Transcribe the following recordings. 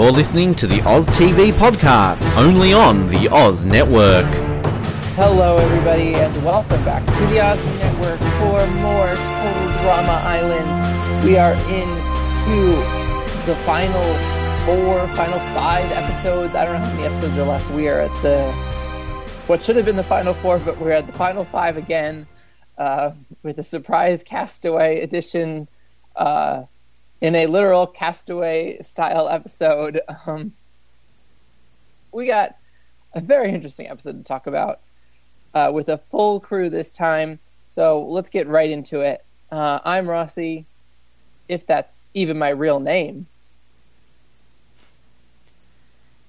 You're listening to the Oz TV podcast, only on the Oz Network. Hello, everybody, and welcome back to the Oz Network for more Total Drama Island. We are into the final four, final five episodes. I don't know how many episodes are left. We are at the what should have been the final four, but we're at the final five again uh, with a surprise Castaway edition. Uh, in a literal castaway style episode. Um, we got a very interesting episode to talk about uh, with a full crew this time. So let's get right into it. Uh, I'm Rossi, if that's even my real name.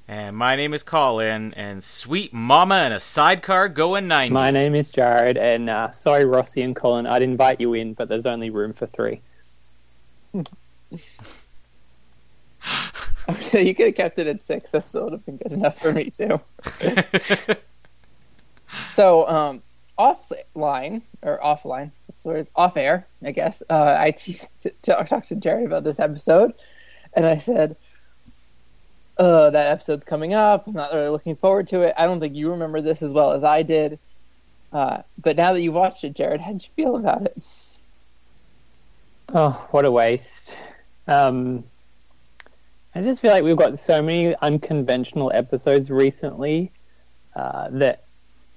And my name is Colin, and sweet mama and a sidecar going 90. My name is Jared, and uh, sorry, Rossi and Colin, I'd invite you in, but there's only room for three. Okay, you could have kept it at six. That still would have been good enough for me too. so, um, offline or offline, sort of off air, I guess. Uh, I t- t- talked to Jared about this episode, and I said, "Oh, that episode's coming up. I'm not really looking forward to it. I don't think you remember this as well as I did. Uh, but now that you've watched it, Jared, how'd you feel about it?" Oh, what a waste. Um, I just feel like we've got so many unconventional episodes recently uh, that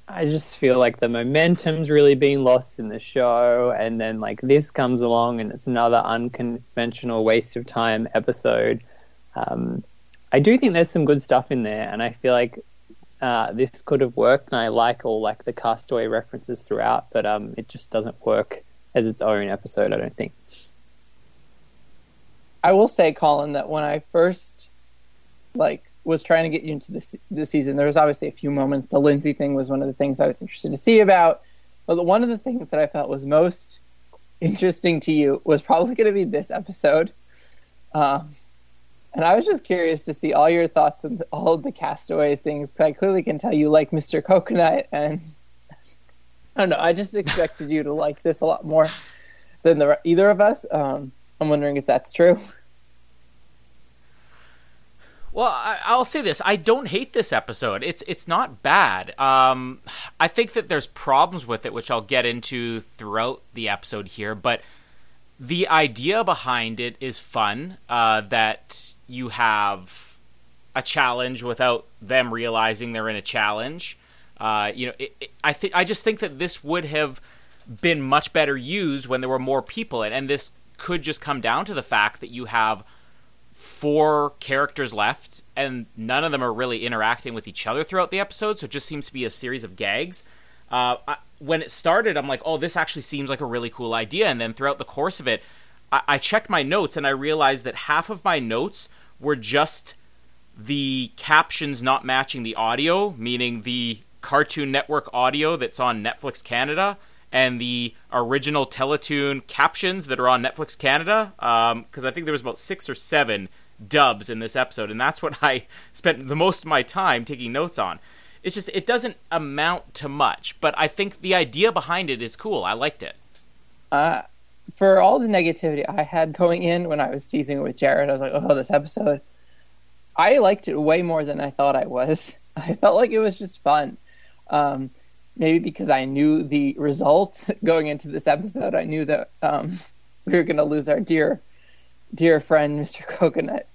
I just feel like the momentum's really being lost in the show, and then like this comes along and it's another unconventional waste of time episode. Um, I do think there's some good stuff in there, and I feel like uh, this could have worked, and I like all like the castaway references throughout, but um, it just doesn't work as its own episode. I don't think. I will say, Colin, that when I first like was trying to get you into this the season, there was obviously a few moments. The Lindsay thing was one of the things I was interested to see about. But one of the things that I felt was most interesting to you was probably going to be this episode. Um, and I was just curious to see all your thoughts on all the castaways things. Cause I clearly can tell you like Mr. Coconut, and I don't know. I just expected you to like this a lot more than the either of us. Um, I'm wondering if that's true. Well, I, will say this: I don't hate this episode. It's it's not bad. Um, I think that there's problems with it, which I'll get into throughout the episode here. But the idea behind it is fun. Uh, that you have a challenge without them realizing they're in a challenge. Uh, you know, it, it, I think I just think that this would have been much better used when there were more people, and, and this could just come down to the fact that you have four characters left and none of them are really interacting with each other throughout the episode so it just seems to be a series of gags. Uh, I, when it started i'm like oh this actually seems like a really cool idea and then throughout the course of it I, I checked my notes and i realized that half of my notes were just the captions not matching the audio meaning the cartoon network audio that's on netflix canada and the original Teletoon captions that are on Netflix Canada, because um, I think there was about six or seven dubs in this episode, and that's what I spent the most of my time taking notes on. It's just it doesn't amount to much, but I think the idea behind it is cool. I liked it. Uh, for all the negativity I had going in when I was teasing with Jared, I was like, "Oh, this episode." I liked it way more than I thought I was. I felt like it was just fun. Um, maybe because I knew the result going into this episode. I knew that um, we were going to lose our dear, dear friend, Mr. Coconut,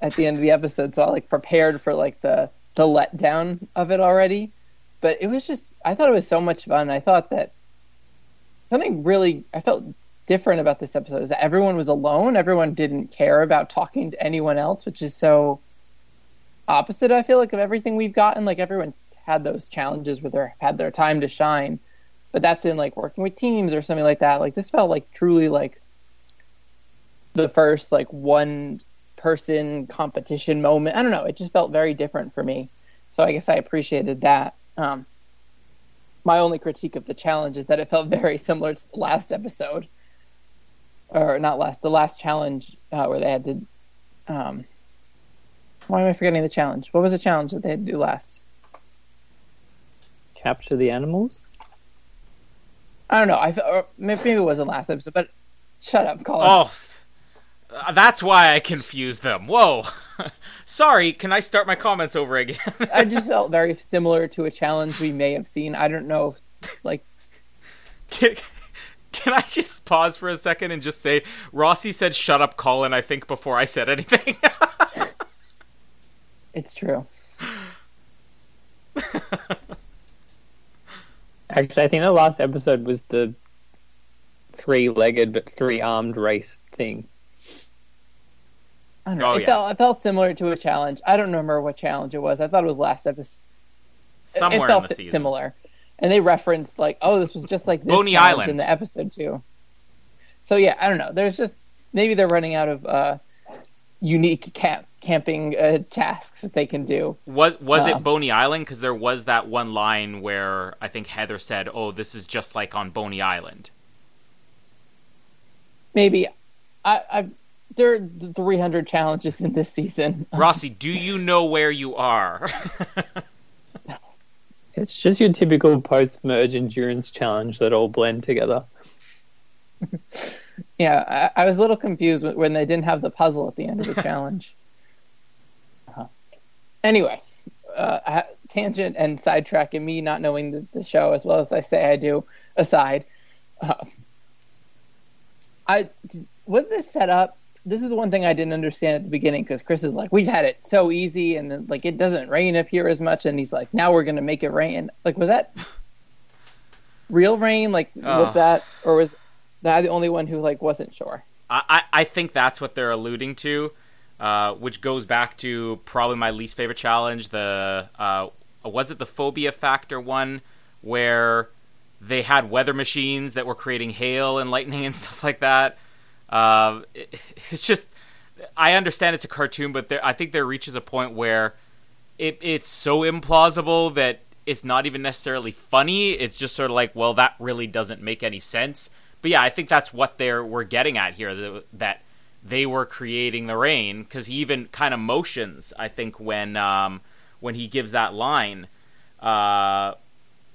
at the end of the episode. So I like prepared for like the the letdown of it already. But it was just, I thought it was so much fun. I thought that something really, I felt different about this episode is that everyone was alone. Everyone didn't care about talking to anyone else, which is so opposite. I feel like of everything we've gotten. Like everyone's had those challenges where they had their time to shine. But that's in like working with teams or something like that. Like this felt like truly like the first like one person competition moment. I don't know. It just felt very different for me. So I guess I appreciated that. Um, my only critique of the challenge is that it felt very similar to the last episode, or not last, the last challenge uh, where they had to. Um, why am I forgetting the challenge? What was the challenge that they had to do last? Capture the animals? I don't know. I maybe it wasn't last episode, but shut up, Colin. Oh, uh, that's why I confused them. Whoa. Sorry, can I start my comments over again? I just felt very similar to a challenge we may have seen. I don't know, if, like can, can I just pause for a second and just say Rossi said "Shut up, Colin"? I think before I said anything. it's true. Actually, I think the last episode was the three-legged but three-armed race thing. I don't know. Oh, it yeah. felt it felt similar to a challenge. I don't remember what challenge it was. I thought it was last episode. Somewhere it felt in the season. similar, and they referenced like, "Oh, this was just like this Boney Island. in the episode too." So yeah, I don't know. There's just maybe they're running out of uh, unique camp camping uh, tasks that they can do. Was was Uh, it Boney Island? Because there was that one line where I think Heather said, "Oh, this is just like on Boney Island." Maybe I, I there are 300 challenges in this season. Rossi, do you know where you are? It's just your typical post-merge endurance challenge that all blend together. Yeah, I, I was a little confused when- when they didn't have the puzzle at the end of the challenge. Anyway, uh, tangent and sidetrack and me not knowing the, the show as well as I say I do aside. Uh, I was this set up. This is the one thing I didn't understand at the beginning because Chris is like, "We've had it so easy, and then like it doesn't rain up here as much," and he's like, "Now we're gonna make it rain." Like, was that real rain? Like, was that, or was that the only one who like wasn't sure? I, I I think that's what they're alluding to, uh, which goes back to probably my least favorite challenge. The uh, was it the phobia factor one where they had weather machines that were creating hail and lightning and stuff like that. Uh, it, it's just I understand it's a cartoon, but there, I think there reaches a point where it it's so implausible that it's not even necessarily funny. It's just sort of like, well, that really doesn't make any sense. But yeah, I think that's what they're we're getting at here. th- That they were creating the rain because he even kind of motions. I think when um, when he gives that line, uh,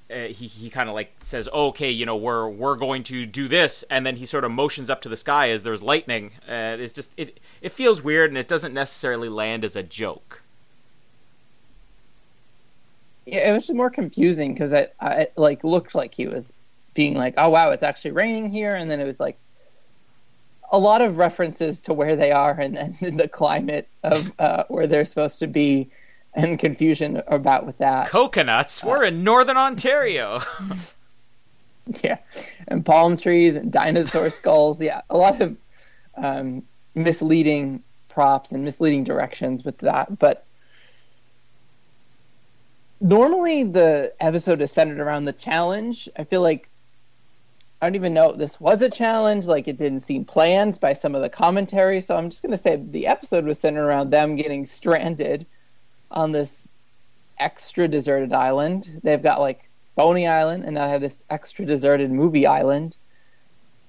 he he kind of like says, oh, "Okay, you know, we're we're going to do this," and then he sort of motions up to the sky as there's lightning. It's just it it feels weird and it doesn't necessarily land as a joke. Yeah, it was just more confusing because it, it like looked like he was being like, "Oh wow, it's actually raining here," and then it was like a lot of references to where they are and, and the climate of uh, where they're supposed to be, and confusion about with that. Coconuts. We're in northern Ontario. Yeah, and palm trees and dinosaur skulls. Yeah, a lot of um, misleading props and misleading directions with that. But normally the episode is centered around the challenge. I feel like I don't even know if this was a challenge. Like it didn't seem planned by some of the commentary. So I'm just going to say the episode was centered around them getting stranded on this extra deserted island. They've got like Boney Island, and now they have this extra deserted movie island.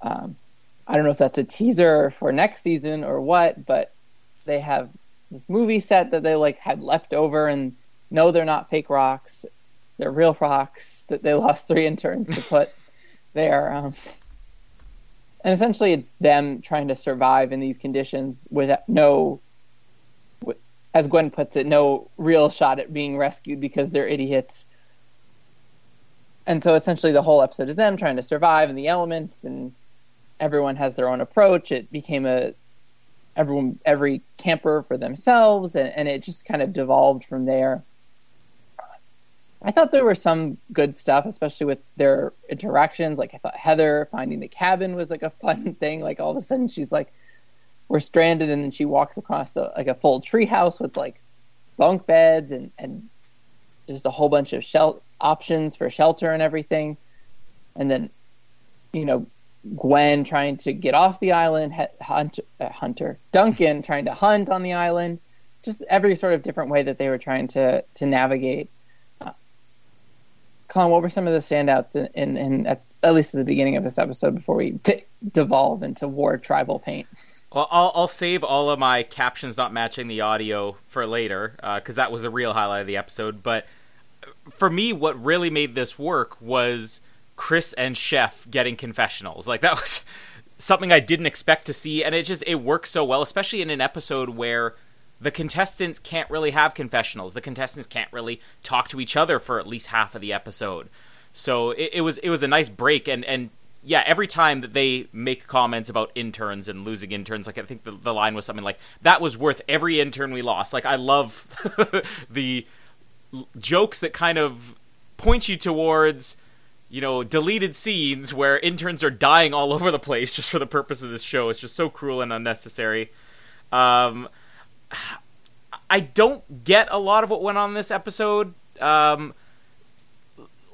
Um, I don't know if that's a teaser for next season or what, but they have this movie set that they like had left over, and no, they're not fake rocks; they're real rocks that they lost three interns to put there. Um, and essentially, it's them trying to survive in these conditions with no, as Gwen puts it, no real shot at being rescued because they're idiots and so essentially the whole episode is them trying to survive in the elements and everyone has their own approach it became a everyone every camper for themselves and, and it just kind of devolved from there i thought there were some good stuff especially with their interactions like i thought heather finding the cabin was like a fun thing like all of a sudden she's like we're stranded and then she walks across a, like a full tree house with like bunk beds and and just a whole bunch of shel- options for shelter and everything. And then, you know, Gwen trying to get off the island, hunt, uh, Hunter, Duncan trying to hunt on the island, just every sort of different way that they were trying to to navigate. Uh, Colin, what were some of the standouts in, in, in at, at least at the beginning of this episode before we d- devolve into war tribal paint? Well, I'll, I'll save all of my captions not matching the audio for later because that was the real highlight of the episode. But for me, what really made this work was Chris and Chef getting confessionals. Like that was something I didn't expect to see, and it just it works so well, especially in an episode where the contestants can't really have confessionals. The contestants can't really talk to each other for at least half of the episode. So it, it was it was a nice break and and yeah, every time that they make comments about interns and losing interns, like I think the, the line was something like that was worth every intern we lost. Like I love the jokes that kind of point you towards you know deleted scenes where interns are dying all over the place just for the purpose of this show. It's just so cruel and unnecessary. Um, I don't get a lot of what went on in this episode. Um,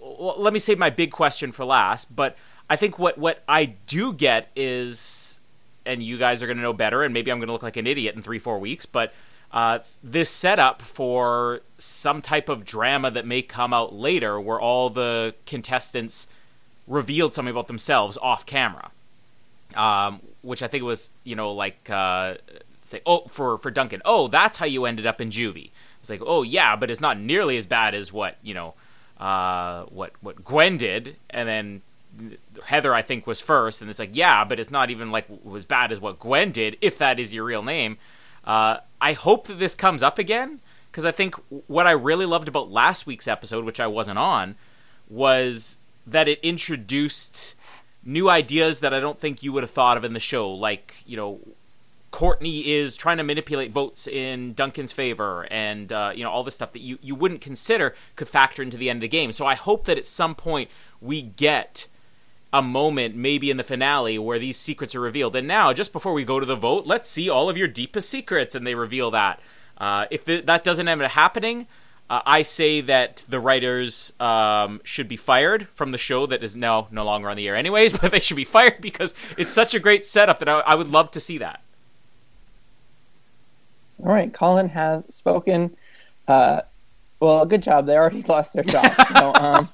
let me save my big question for last, but I think what what I do get is, and you guys are going to know better, and maybe I'm going to look like an idiot in three four weeks, but uh, this setup for some type of drama that may come out later, where all the contestants revealed something about themselves off camera, um, which I think was you know like uh, say oh for for Duncan, oh that's how you ended up in juvie. It's like oh yeah, but it's not nearly as bad as what you know uh, what what Gwen did, and then Heather, I think, was first, and it's like, yeah, but it's not even like as bad as what Gwen did, if that is your real name. Uh, I hope that this comes up again because I think what I really loved about last week's episode, which I wasn't on, was that it introduced new ideas that I don't think you would have thought of in the show, like you know. Courtney is trying to manipulate votes in Duncan's favor, and uh, you know all this stuff that you, you wouldn't consider could factor into the end of the game. So I hope that at some point we get a moment maybe in the finale where these secrets are revealed. And now, just before we go to the vote, let's see all of your deepest secrets, and they reveal that. Uh, if that doesn't end up happening, uh, I say that the writers um, should be fired from the show that is now no longer on the air, anyways. But they should be fired because it's such a great setup that I, I would love to see that. All right, Colin has spoken. Uh, well, good job. They already lost their job. So, um,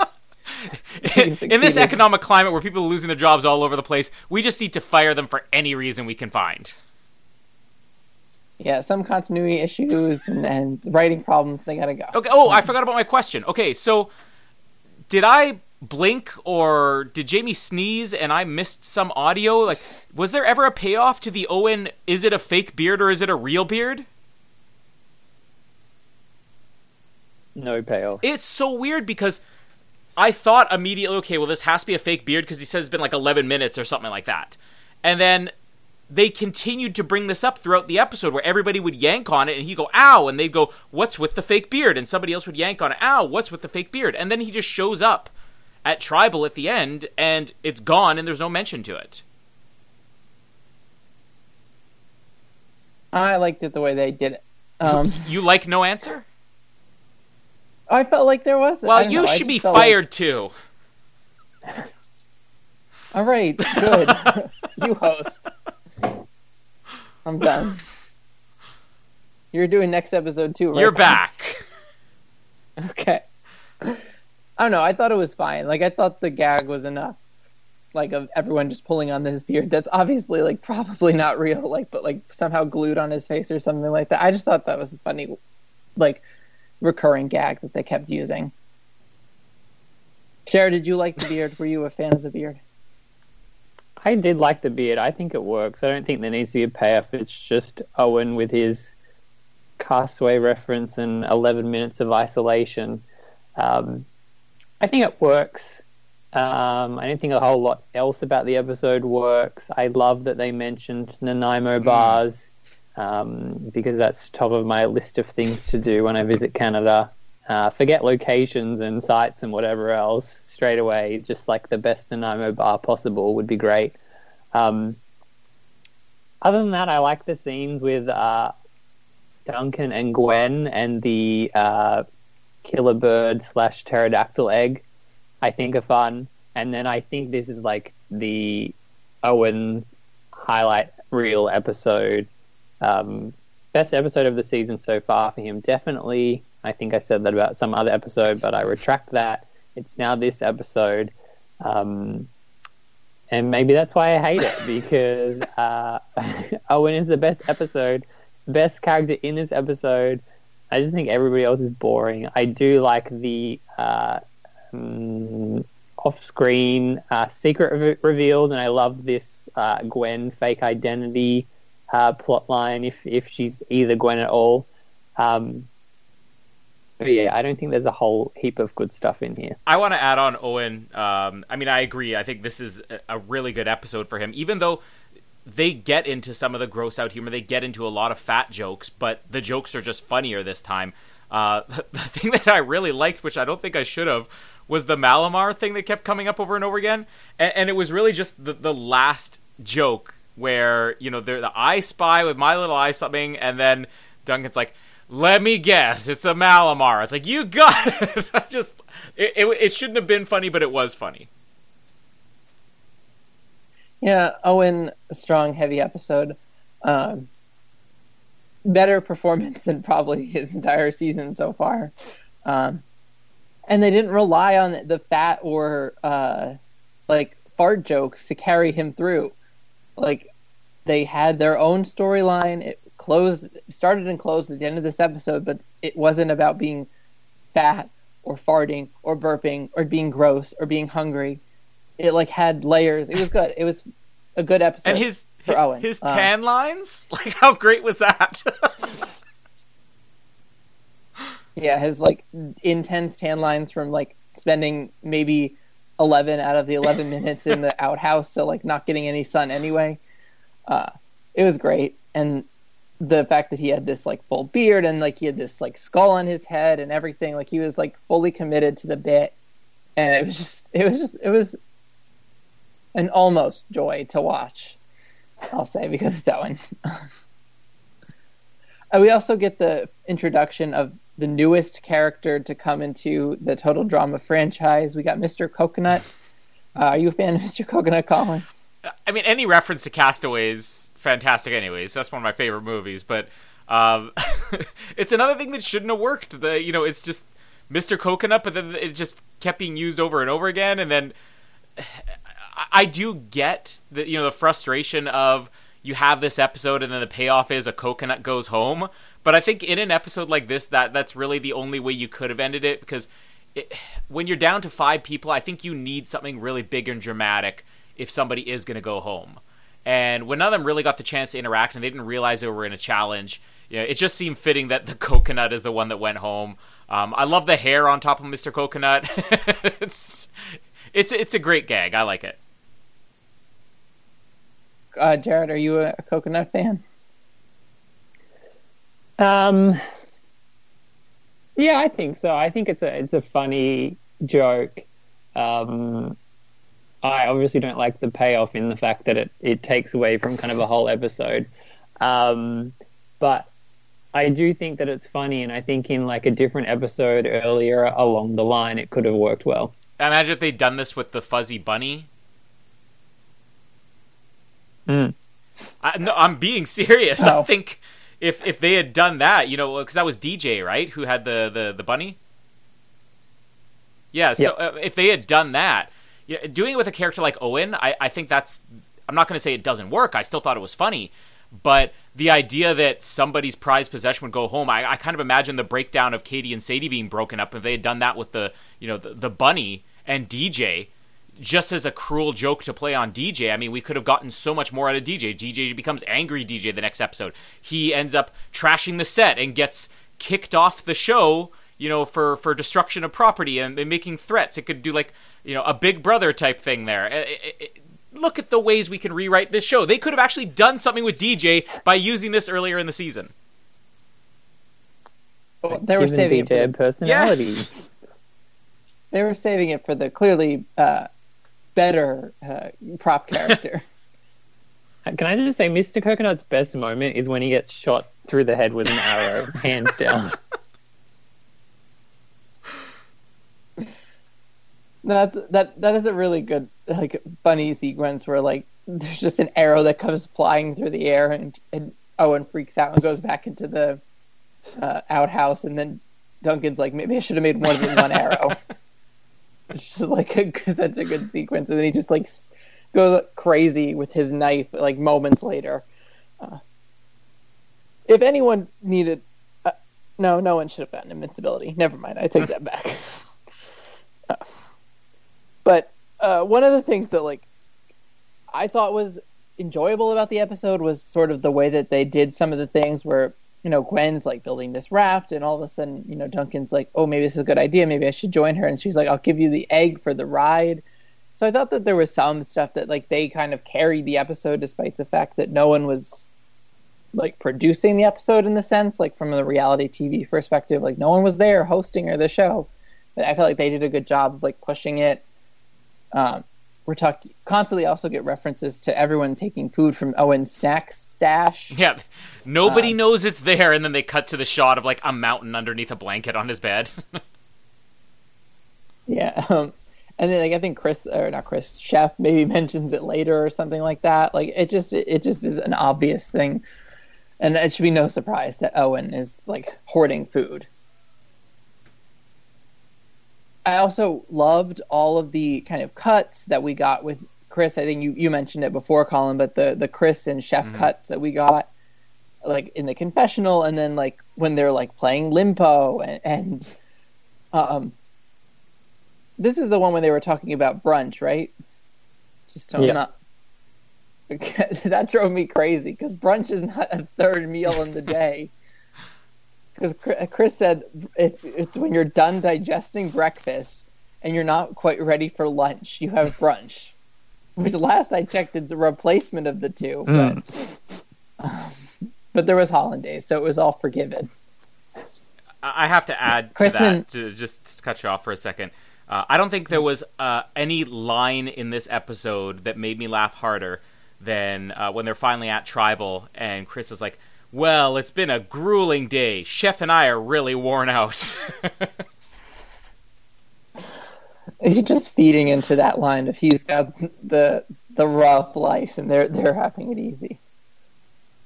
in this economic climate where people are losing their jobs all over the place, we just need to fire them for any reason we can find. Yeah, some continuity issues and, and writing problems. They gotta go. Okay. Oh, I forgot about my question. Okay, so did I blink or did Jamie sneeze and I missed some audio? Like, was there ever a payoff to the Owen? Is it a fake beard or is it a real beard? No payoff. It's so weird because I thought immediately, okay, well, this has to be a fake beard because he says it's been like 11 minutes or something like that. And then they continued to bring this up throughout the episode where everybody would yank on it and he'd go, ow, and they'd go, what's with the fake beard? And somebody else would yank on it, ow, what's with the fake beard? And then he just shows up at Tribal at the end and it's gone and there's no mention to it. I liked it the way they did it. Um, you like no answer? I felt like there was. Well, you know, should be fired like... too. All right, good. you host. I'm done. You're doing next episode too, right? You're back. okay. I don't know. I thought it was fine. Like I thought the gag was enough. Like of everyone just pulling on this beard. That's obviously like probably not real. Like, but like somehow glued on his face or something like that. I just thought that was funny. Like recurring gag that they kept using. Cher, did you like the beard? Were you a fan of the beard? I did like the beard. I think it works. I don't think there needs to be a payoff. It's just Owen with his Castaway reference and 11 minutes of isolation. Um, I think it works. Um, I don't think a whole lot else about the episode works. I love that they mentioned Nanaimo mm. bars um, because that's top of my list of things to do when I visit Canada. Uh, forget locations and sites and whatever else straight away. Just like the best Nanaimo bar possible would be great. Um, other than that, I like the scenes with uh, Duncan and Gwen and the uh, killer bird slash pterodactyl egg. I think are fun, and then I think this is like the Owen highlight reel episode um, best episode of the season so far for him. Definitely, I think I said that about some other episode, but I retract that. It's now this episode. Um, and maybe that's why I hate it because uh, Owen is the best episode, best character in this episode. I just think everybody else is boring. I do like the uh, um, off-screen uh, secret re- reveals, and I love this uh, Gwen fake identity uh, plot line if if she's either Gwen at all. Um, but yeah, I don't think there's a whole heap of good stuff in here. I want to add on Owen. Um, I mean, I agree. I think this is a really good episode for him, even though they get into some of the gross out humor. They get into a lot of fat jokes, but the jokes are just funnier this time. Uh, the thing that I really liked, which I don't think I should have, was the Mallomar thing that kept coming up over and over again, and, and it was really just the, the last joke where you know the, the I Spy with my little eye something, and then Duncan's like, "Let me guess, it's a Mallomar." It's like you got it. I just it, it, it shouldn't have been funny, but it was funny. Yeah, Owen, strong, heavy episode. Um, better performance than probably his entire season so far. Um, and they didn't rely on the fat or uh, like fart jokes to carry him through. Like they had their own storyline. It closed, started and closed at the end of this episode, but it wasn't about being fat or farting or burping or being gross or being hungry. It like had layers. It was good. It was a good episode. And his for Owen. his Um, tan lines, like how great was that? Yeah, his like intense tan lines from like spending maybe eleven out of the eleven minutes in the outhouse, so like not getting any sun anyway. Uh, it was great, and the fact that he had this like full beard and like he had this like skull on his head and everything, like he was like fully committed to the bit, and it was just, it was just, it was an almost joy to watch. I'll say because it's Owen. We also get the introduction of the newest character to come into the Total Drama franchise. We got Mr. Coconut. Uh, are you a fan of Mr. Coconut, Colin? I mean, any reference to Castaways, fantastic. Anyways, that's one of my favorite movies. But um, it's another thing that shouldn't have worked. The you know, it's just Mr. Coconut, but then it just kept being used over and over again. And then I, I do get the you know the frustration of you have this episode and then the payoff is a coconut goes home. But I think in an episode like this, that that's really the only way you could have ended it because it, when you're down to five people, I think you need something really big and dramatic if somebody is going to go home. And when none of them really got the chance to interact and they didn't realize they were in a challenge, you know, it just seemed fitting that the coconut is the one that went home. Um, I love the hair on top of Mr. Coconut. it's it's it's a great gag. I like it. Uh, Jared, are you a, a Coconut fan? Um, yeah, I think so. I think it's a it's a funny joke. Um, I obviously don't like the payoff in the fact that it, it takes away from kind of a whole episode. Um, but I do think that it's funny, and I think in like a different episode earlier along the line, it could have worked well. I imagine if they'd done this with the fuzzy bunny. Mm. I, no, I'm being serious. I Oh. think if if they had done that, you know, because that was DJ, right, who had the the, the bunny. Yeah, so uh, if they had done that, yeah, doing it with a character like Owen, I, I think that's. I'm not going to say it doesn't work. I still thought it was funny, but the idea that somebody's prized possession would go home, I, I kind of imagine the breakdown of Katie and Sadie being broken up. If they had done that with the you know the, the bunny and DJ, just as a cruel joke to play on DJ. I mean, we could have gotten so much more out of DJ. DJ becomes angry DJ the next episode. He ends up trashing the set and gets kicked off the show, you know, for for destruction of property and, and making threats. It could do like, you know, a Big Brother type thing there. It- it- it- look at the ways we can rewrite this show. They could have actually done something with DJ by using this earlier in the season. Well, they were Given saving it. For, a personality. Yes. they were saving it for the clearly uh, better uh, prop character. Can I just say, Mr. Coconut's best moment is when he gets shot through the head with an arrow, hands down. That's that that is a really good like funny sequence where like there's just an arrow that comes flying through the air and, and Owen freaks out and goes back into the uh, outhouse and then Duncan's like maybe I should have made more than one arrow. It's just like a, such a good sequence and then he just like goes crazy with his knife like moments later. Uh, if anyone needed, uh, no, no one should have gotten invincibility. Never mind, I take that back. But uh, one of the things that like I thought was enjoyable about the episode was sort of the way that they did some of the things where you know Gwen's like building this raft, and all of a sudden you know Duncan's like, oh maybe this is a good idea, maybe I should join her, and she's like, I'll give you the egg for the ride. So I thought that there was some stuff that like they kind of carried the episode despite the fact that no one was like producing the episode in the sense like from the reality TV perspective, like no one was there hosting or the show. But I felt like they did a good job of like pushing it. Um, we're talking constantly also get references to everyone taking food from Owen's snacks stash. Yeah, nobody Um, knows it's there, and then they cut to the shot of like a mountain underneath a blanket on his bed. Yeah. Um, and then like, I think Chris or not Chris Chef maybe mentions it later or something like that. Like it just it just is an obvious thing, and it should be no surprise that Owen is like hoarding food. I also loved all of the kind of cuts that we got with Chris. I think you, you mentioned it before, Colin, but the the Chris and Chef cuts that we got, like in the confessional, and then like when they're like playing limpo and, and um, this is the one when they were talking about brunch, right? Just me Yeah. not. that drove me crazy because brunch is not a third meal in the day. Because Chris said it, it's when you're done digesting breakfast and you're not quite ready for lunch, you have brunch. Which last I checked, it's a replacement of the two. But, um, but there was hollandaise, so it was all forgiven. I I have to add to Kristen- that to just cut you off for a second. Uh, I don't think there was uh, any line in this episode that made me laugh harder than uh, when they're finally at Tribal and Chris is like, "Well, it's been a grueling day. Chef and I are really worn out." He's just feeding into that line of he's got the the rough life and they're they're having it easy.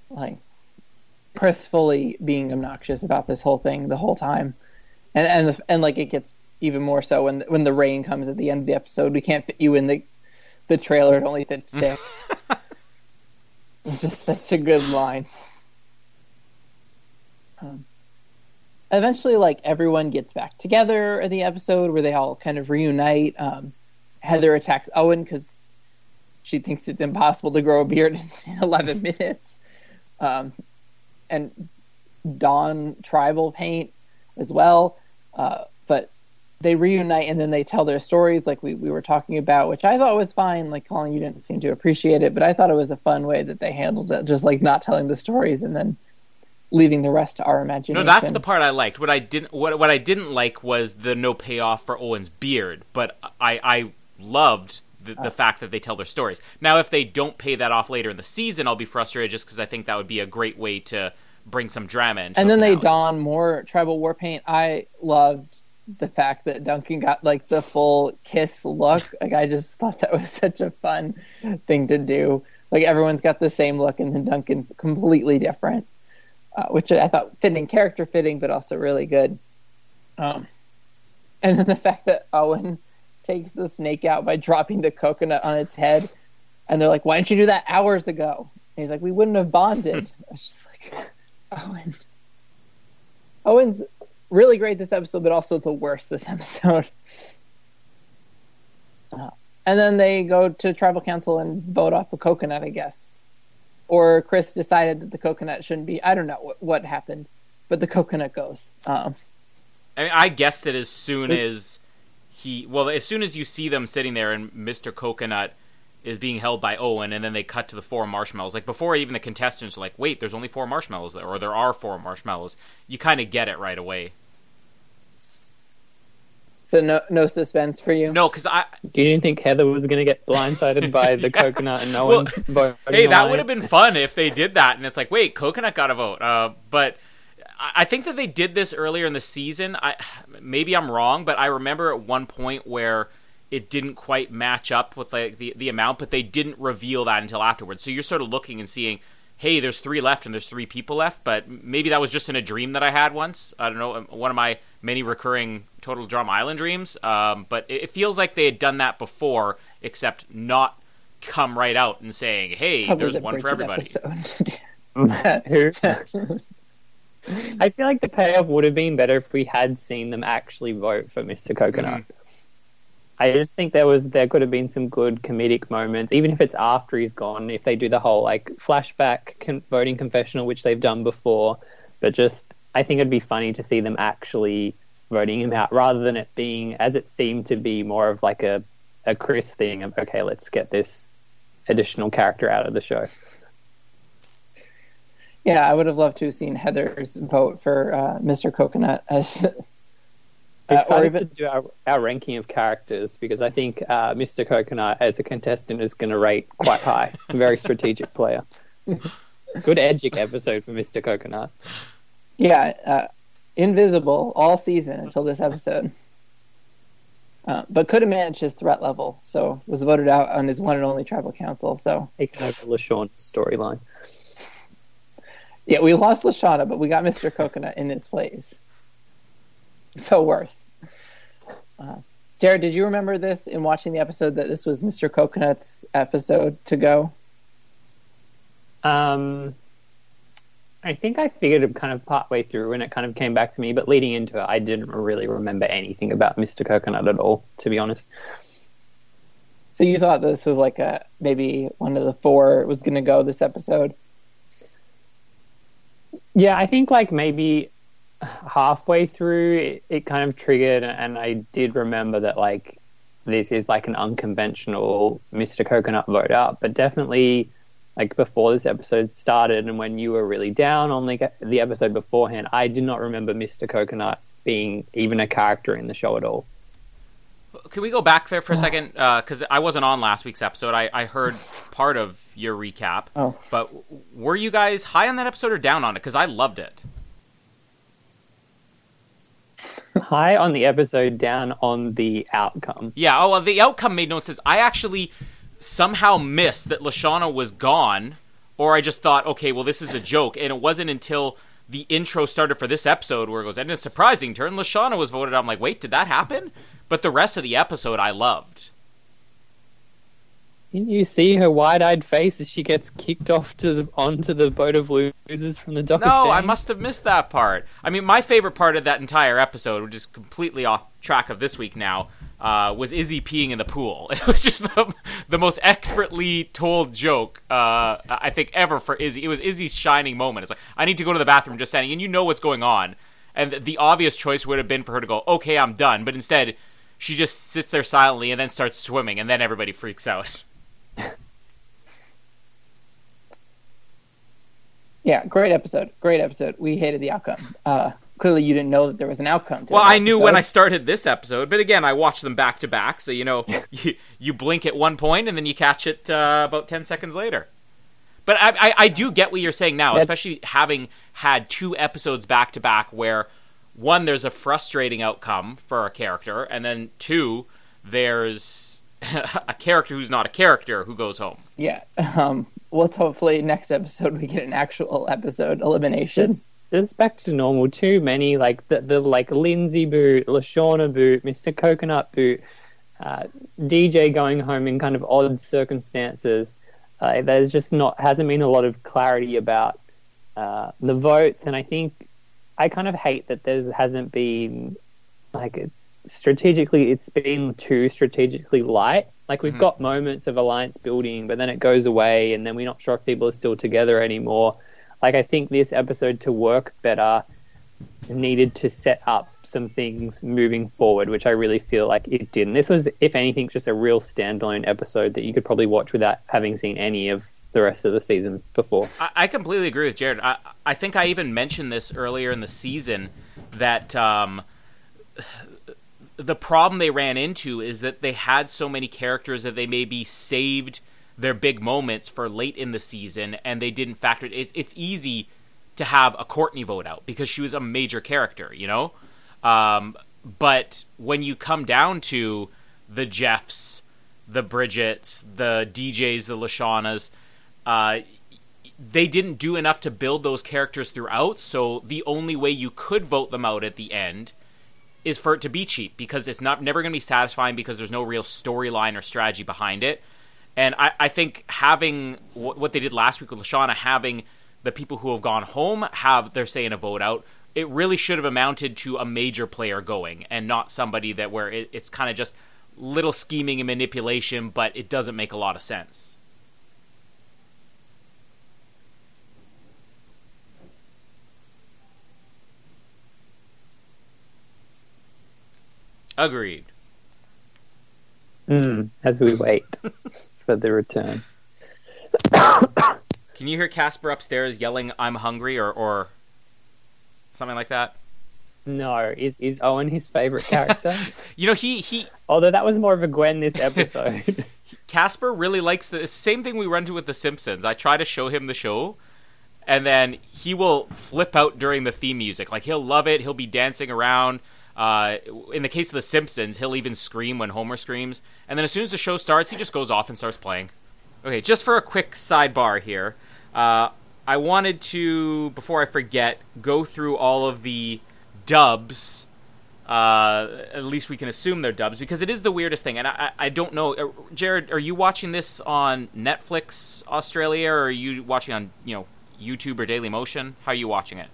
Like Chris fully being obnoxious about this whole thing the whole time, and and the, and like it gets even more so when when the rain comes at the end of the episode. We can't fit you in the the trailer; it only fits six. it's just such a good line. Um, eventually like everyone gets back together in the episode where they all kind of reunite. Um, heather attacks owen because she thinks it's impossible to grow a beard in 11 minutes. Um, and dawn tribal paint as well. Uh, but they reunite and then they tell their stories like we, we were talking about which i thought was fine. Like colin you didn't seem to appreciate it but i thought it was a fun way that they handled it just like not telling the stories and then leaving the rest to our imagination no, that's the part I liked. What I didn't what what I didn't like was the no payoff for Owen's beard, but I I loved the, the uh. fact that they tell their stories. Now, if they don't pay that off later in the season, I'll be frustrated just because I think that would be a great way to bring some drama into. and then they finale. don more tribal war paint. I loved the fact that Duncan got like the full kiss look. Like I just thought that was such a fun thing to do. Like everyone's got the same look, and then Duncan's completely different, uh, which I thought fitting, character fitting, but also really good. Um, and then the fact that Owen takes the snake out by dropping the coconut on its head, and they're like, "Why didn't you do that hours ago?" And he's like, "We wouldn't have bonded." I was just like, Owen. Owen's really great this episode, but also the worst this episode. Uh, and then they go to tribal council and vote off a coconut, I guess. Or Chris decided that the coconut shouldn't be. I don't know what, what happened, but the coconut goes. Um, I mean, I guessed it as soon It- as he. Well, as soon as you see them sitting there and Mr. Coconut is being held by Owen, and then they cut to the four marshmallows. Like before, even the contestants are like, "Wait, there's only four marshmallows there, or there are four marshmallows." You kind of get it right away. So no no suspense for you. No, because I Do You didn't think Heather was going to get blindsided by the coconut and no Well, one voting hey, that would have been fun if they did that, and it's like, wait, Coconut got a vote. Uh, but I I think that they did this earlier in the season. I maybe I'm wrong, but I remember at one point where it didn't quite match up with like the the amount, but they didn't reveal that until afterwards. So you're sort of looking and seeing. Hey, there's three left, and there's three people left. But maybe that was just in a dream that I had once. I don't know, um, one of my many recurring Total Drama Island dreams. Um, but it, it feels like they had done that before, except not come right out and saying, "Hey, Probably there's the one for everybody." episode. Who? I feel like the payoff would have been better if we had seen them actually vote for Mr. Coconut. I just think there was there could have been some good comedic moments, even if it's after he's gone. If they do the whole like flashback con- voting confessional, which they've done before, but just I think it'd be funny to see them actually voting him out rather than it being as it seemed to be more of like a a Chris thing of okay, let's get this additional character out of the show. Yeah, I would have loved to have seen Heather's vote for uh, Mr. Coconut as. Uh, or even, to do our, our ranking of characters because I think uh, Mr. Coconut as a contestant is going to rate quite high. Very strategic player. Good Edgic episode for Mr. Coconut. yeah, uh, invisible all season until this episode. Uh, but could have managed his threat level, so was voted out on his one and only tribal council. So Taking over storyline. yeah, we lost LeShawna, but we got Mr. Coconut in his place. So worth. Uh, Jared, did you remember this in watching the episode that this was Mr. Coconut's episode to go? Um, I think I figured it kind of partway through and it kind of came back to me, but leading into it, I didn't really remember anything about Mr. Coconut at all, to be honest. So you thought this was like a maybe one of the four was going to go this episode? Yeah, I think like maybe halfway through it, it kind of triggered, and I did remember that like this is like an unconventional Mr. Coconut vote out, but definitely like before this episode started and when you were really down on the the episode beforehand, I did not remember Mr. Coconut being even a character in the show at all. Can we go back there for a oh. second? Uh, because I wasn't on last week's episode. I, I heard part of your recap. Oh. But were you guys high on that episode or down on it? Because I loved it. High on the episode, down on the outcome. Yeah. Oh, well, the outcome made no sense. I actually somehow missed that LeShawna was gone, or I just thought, okay, well, this is a joke. And it wasn't until the intro started for this episode where it goes, and in a surprising turn, LeShawna was voted. out." I'm like, wait, did that happen? But the rest of the episode, I loved. Didn't you see her wide-eyed face as she gets kicked off to the onto the boat of losers from the dock? No, I must have missed that part. I mean, my favorite part of that entire episode, which is completely off track of this week now, uh, was Izzy peeing in the pool. It was just the, the most expertly told joke uh, I think ever for Izzy. It was Izzy's shining moment. It's like I need to go to the bathroom, just standing, and you know what's going on. And the obvious choice would have been for her to go, "Okay, I'm done," but instead, she just sits there silently and then starts swimming, and then everybody freaks out. Yeah, great episode. Great episode. We hated the outcome. Uh, clearly, you didn't know that there was an outcome. To Well, I knew when I started this episode, but again, I watched them back to back, so you know, you, you blink at one point and then you catch it uh, about ten seconds later. But I, I, I do get what you're saying now, especially having had two episodes back to back where one there's a frustrating outcome for a character, and then two there's a character who's not a character who goes home. Yeah. Um, let's hopefully next episode we get an actual episode elimination. It's, it's back to normal. Too many like the, the like Lindsay boot, LeShawna boot, Mr. Coconut boot, uh, DJ going home in kind of odd circumstances. Uh, there's just not hasn't been a lot of clarity about uh, the votes, and I think I kind of hate that there hasn't been like strategically it's been too strategically light. Like we've got moments of alliance building, but then it goes away, and then we're not sure if people are still together anymore. Like I think this episode to work better needed to set up some things moving forward, which I really feel like it didn't. This was, if anything, just a real standalone episode that you could probably watch without having seen any of the rest of the season before. I, I completely agree with Jared. I, I think I even mentioned this earlier in the season that um, the problem they ran into is that they had so many characters that they maybe saved their big moments for late in the season, and they didn't factor it. It's it's easy to have a Courtney vote out because she was a major character, you know. Um, but when you come down to the Geoffs, the Bridgettes, the DJs, the LeShawnas, uh, they didn't do enough to build those characters throughout. So the only way you could vote them out at the end is for it to be cheap because it's not never going to be satisfying because there's no real storyline or strategy behind it. And I, I think having what, what they did last week with LeShawna, having the people who have gone home have their say in a vote out, it really should have amounted to a major player going and not somebody that where it, it's kind of just little scheming and manipulation, but it doesn't make a lot of sense. Agreed. Mm, as we wait for the return. Can you hear Casper upstairs yelling, "I'm hungry" or or something like that? No, is is Owen his favorite character? You know, he he Although that was more of a Gwen this episode. Casper really likes the same thing we run into with The Simpsons. I try to show him the show, and then he will flip out during the theme music. Like he'll love it. He'll be dancing around. Uh, in the case of The Simpsons, he'll even scream when Homer screams. And then as soon as the show starts, he just goes off and starts playing. Okay, just for a quick sidebar here, uh, I wanted to, before I forget, go through all of the dubs. Uh, at least we can assume they're dubs because it is the weirdest thing, and I, I, don't know. Uh, Jared, are you watching this on Netflix Australia, or are you watching on you know YouTube or Dailymotion? How are you watching it?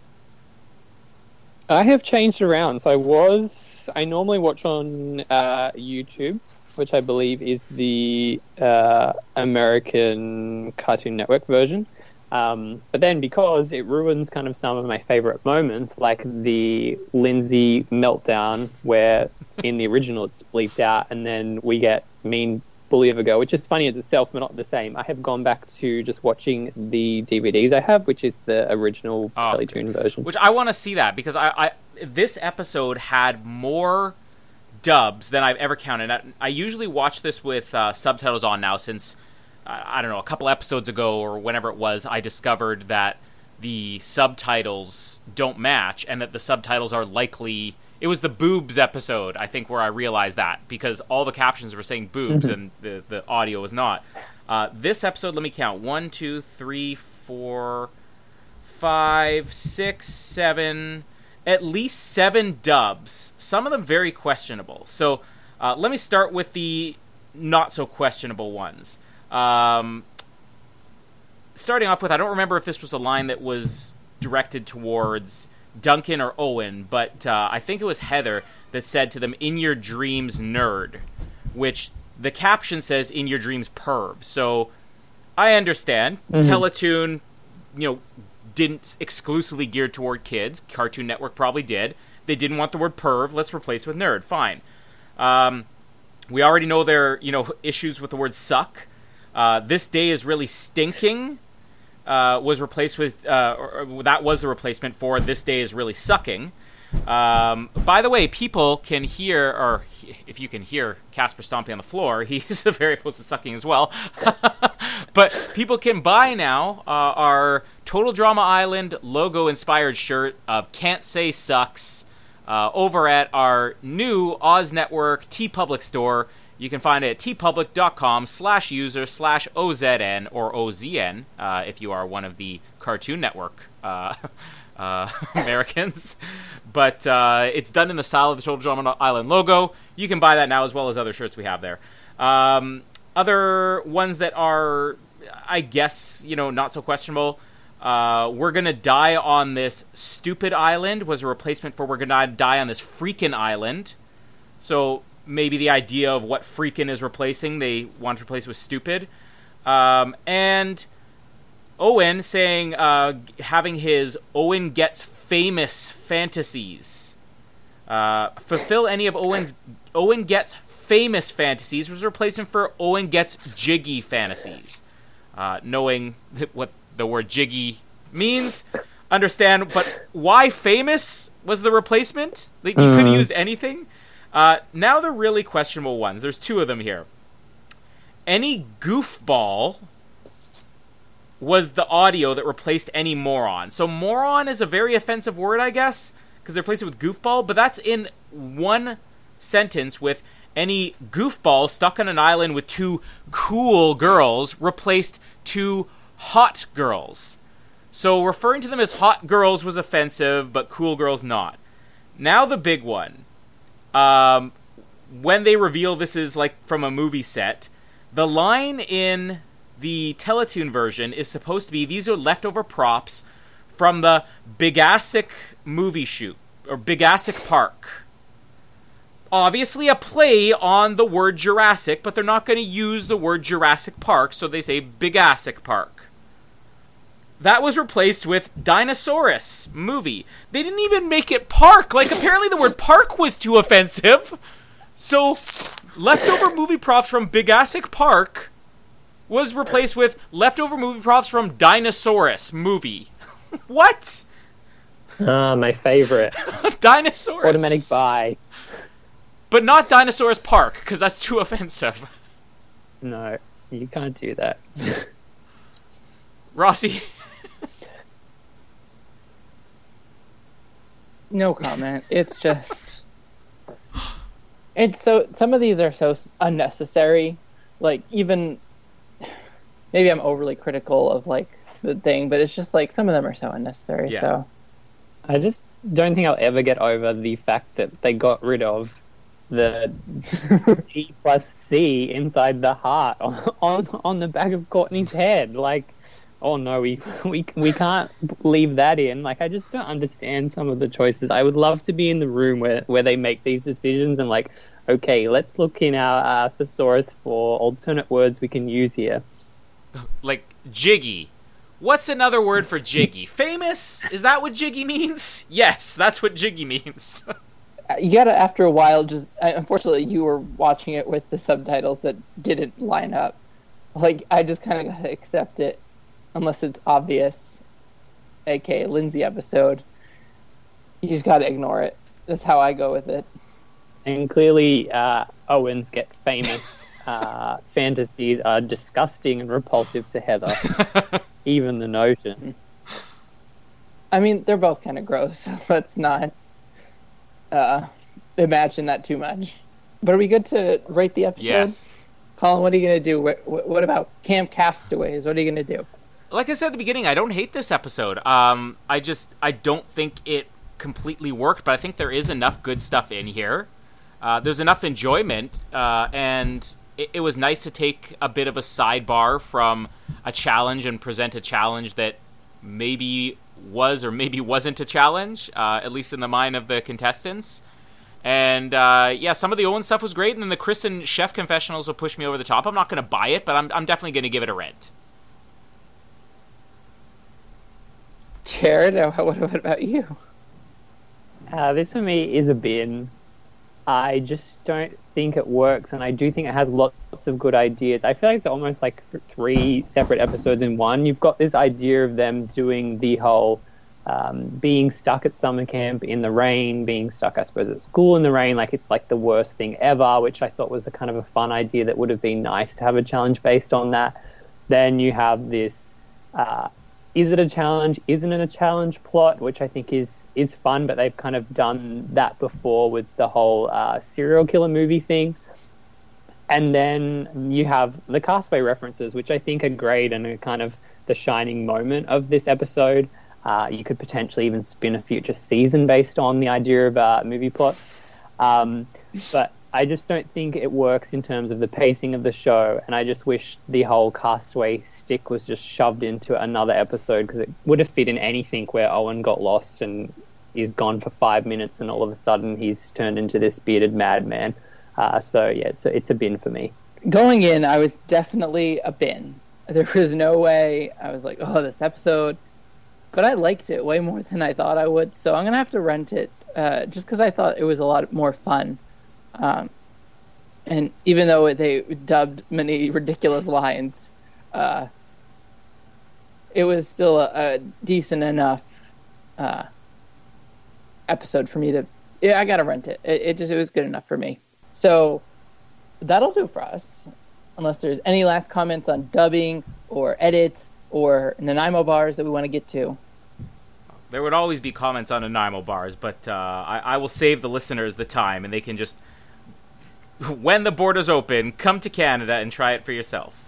I have changed around. So I was I normally watch on uh, YouTube, which I believe is the uh, American Cartoon Network version. Um, but then because it ruins kind of some of my favorite moments, like the Lindsay meltdown, where in the original it's bleeped out, and then we get mean bully of a girl, which is funny as itself, but not the same. I have gone back to just watching the DVDs I have, which is the original Oh. Teletoon version. Which I want to see that because I, I this episode had more dubs than I've ever counted. I, I usually watch this with uh, subtitles on now since uh, I don't know a couple episodes ago or whenever it was I discovered that the subtitles don't match and that the subtitles are likely it was the boobs episode I think where I realized that because all the captions were saying boobs and the the audio was not. Uh, this episode, let me count: one, two, three, four, five, six, seven, at least seven dubs. Some of them very questionable. So uh, let me start with the not so questionable ones. Um, starting off with, I don't remember if this was a line that was directed towards Duncan or Owen, but uh, I think it was Heather that said to them, "In your dreams, nerd," which the caption says, "In your dreams, perv." So I understand Teletoon, you know, didn't exclusively geared toward kids. Cartoon Network probably did. They didn't want the word perv. Let's replace it with nerd. Fine. Um, we already know there, you know, issues with the word suck. Uh, this day is really stinking. Uh, was replaced with uh, or, that was the replacement for this day is really sucking. Um, by the way, people can hear, or he- if you can hear Casper stomping on the floor, he's very close to sucking as well. but people can buy now uh, our Total Drama Island logo inspired shirt of Can't Say Sucks uh, over at our new Oz Network TeePublic store. You can find it at teepublic.com slash user slash OZN or OZN uh, if you are one of the Cartoon Network uh, uh, Americans. But uh, it's done in the style of the Total Drama Island logo. You can buy that now as well as other shirts we have there. Um, other ones that are, I guess, you know, not so questionable. Uh, we're gonna die on this stupid island was a replacement for we're gonna die on this freaking island. So maybe the idea of what freaking is replacing, they want to replace with stupid. Um, and Owen saying uh, having his Owen gets famous fantasies. Uh, fulfill any of Owen's Owen gets famous fantasies was a replacement for Owen gets jiggy fantasies. Uh, knowing what the word jiggy means, understand. But why famous was the replacement? Like you could have used anything. Uh, now the really questionable ones. There's two of them here. Any goofball was the audio that replaced any moron. So moron is a very offensive word, I guess, because they replaced it with goofball. But that's in one sentence with any goofball stuck on an island with two cool girls replaced two hot girls. So referring to them as hot girls was offensive, but cool girls not. Now the big one. Um, when they reveal this is like from a movie set, the line in the Teletoon version is supposed to be these are leftover props from the Bigassic movie shoot or Bigassic Park. obviously a play on the word Jurassic, but they're not going to use the word Jurassic Park, so they say Bigassic Park. That was replaced with Dinosaurus movie. They didn't even make it park. Like apparently the word park was too offensive. So leftover movie props from Bigassic Park was replaced with leftover movie props from Dinosaurus movie. what? Ah, my favorite. Dinosaurus. Automatic buy. But not Dinosaurus Park, because that's too offensive. No, you can't do that. Rossi. No comment. It's just. It's so. Some of these are so unnecessary. Like, even. Maybe I'm overly critical of, like, the thing, but it's just like some of them are so unnecessary. Yeah. So. I just don't think I'll ever get over the fact that they got rid of the G plus C inside the heart on, on on the back of Courtney's head. Like, oh no, we we we can't leave that in. Like, I just don't understand some of the choices. I would love to be in the room where where they make these decisions and like, okay, let's look in our uh, thesaurus for alternate words we can use here. like jiggy. What's another word for jiggy? Famous? Is that what jiggy means? Yes, that's what jiggy means. you gotta after a while just uh, unfortunately you were watching it with the subtitles that didn't line up like i just kind of gotta accept it unless it's obvious aka lindsay episode you just gotta ignore it that's how i go with it And clearly, uh, Owens get famous. Uh, fantasies are disgusting and repulsive to Heather. Even the notion. i mean they're both kind of gross so let's not uh imagine that too much but are we good to rate the episode yes. colin what are you gonna do what, what what about camp castaways what are you gonna do Like I said at the beginning, I don't hate this episode. Um, I just I don't think it completely worked, but I think there is enough good stuff in here. Uh, there's enough enjoyment, uh, and it, it was nice to take a bit of a sidebar from a challenge and present a challenge that maybe was or maybe wasn't a challenge, uh, at least in the mind of the contestants. And uh, yeah, some of the Owen stuff was great, and then the Chris and Chef confessionals will push me over the top. I'm not going to buy it, but I'm, I'm definitely going to give it a rent. Jared what, what about you Uh, this for me is a bin. I just don't think it works, and I do think it has lots of good ideas. I feel like it's almost like th- three separate episodes in one. You've got this idea of them doing the whole um, being stuck at summer camp in the rain, being stuck, I suppose, at school in the rain, like it's like the worst thing ever, which I thought was a kind of a fun idea that would have been nice to have a challenge based on that. Then you have this uh, is it a challenge? Isn't it a challenge plot? Which I think is is fun, but they've kind of done that before with the whole uh, serial killer movie thing. And then you have the Castaway references, which I think are great and are kind of the shining moment of this episode. Uh, you could potentially even spin a future season based on the idea of a movie plot. Um, but I just don't think it works in terms of the pacing of the show, and I just wish the whole Castaway stick was just shoved into another episode because it would have fit in anything where Owen got lost and is gone for five minutes, and all of a sudden he's turned into this bearded madman. Uh, so yeah, it's a, it's a bin for me. going in, I was definitely a bin. There was no way I was like, oh, this episode. But I liked it way more than I thought I would, so I'm gonna have to rent it uh, just because I thought it was a lot more fun. Um, and even though they dubbed many ridiculous lines, uh, it was still a, a decent enough uh, episode for me to. Yeah, I gotta rent it. it. It just it was good enough for me. So that'll do for us. Unless there's any last comments on dubbing or edits or Nanaimo bars that we want to get to. There would always be comments on Nanaimo bars, but uh, I, I will save the listeners the time, and they can just, when the borders open, come to Canada and try it for yourself.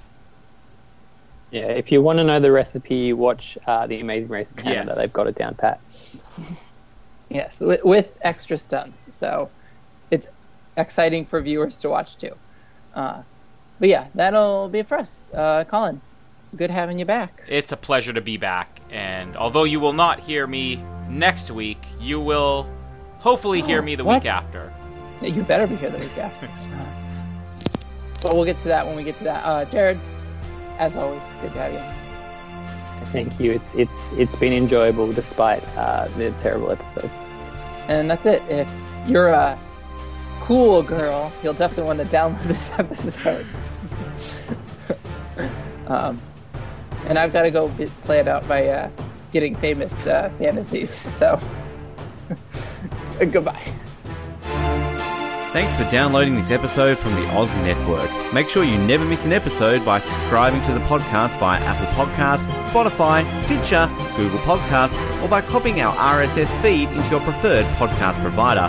Yeah, if you want to know the recipe, watch uh, the Amazing Race of Canada. Yes. They've got it down pat. Yes, with, with extra stunts. So it's exciting for viewers to watch too. Uh, but yeah, that'll be it for us. Uh, Colin, good having you back. It's a pleasure to be back, and although you will not hear me next week, you will hopefully hear Oh, me the what? week after. You better be here the week after. but we'll get to that when we get to that. Uh, Jared, as always, good to have you. Thank you. It's it's it's been enjoyable despite uh, the terrible episode. And that's it. If you're a cool girl, you'll definitely want to download this episode. um, and I've got to go play it out by uh, getting famous uh, fantasies. So, goodbye. Thanks for downloading this episode from the Oz Network. Make sure you never miss an episode by subscribing to the podcast via Apple Podcasts, Spotify, Stitcher, Google Podcasts, or by copying our RSS feed into your preferred podcast provider.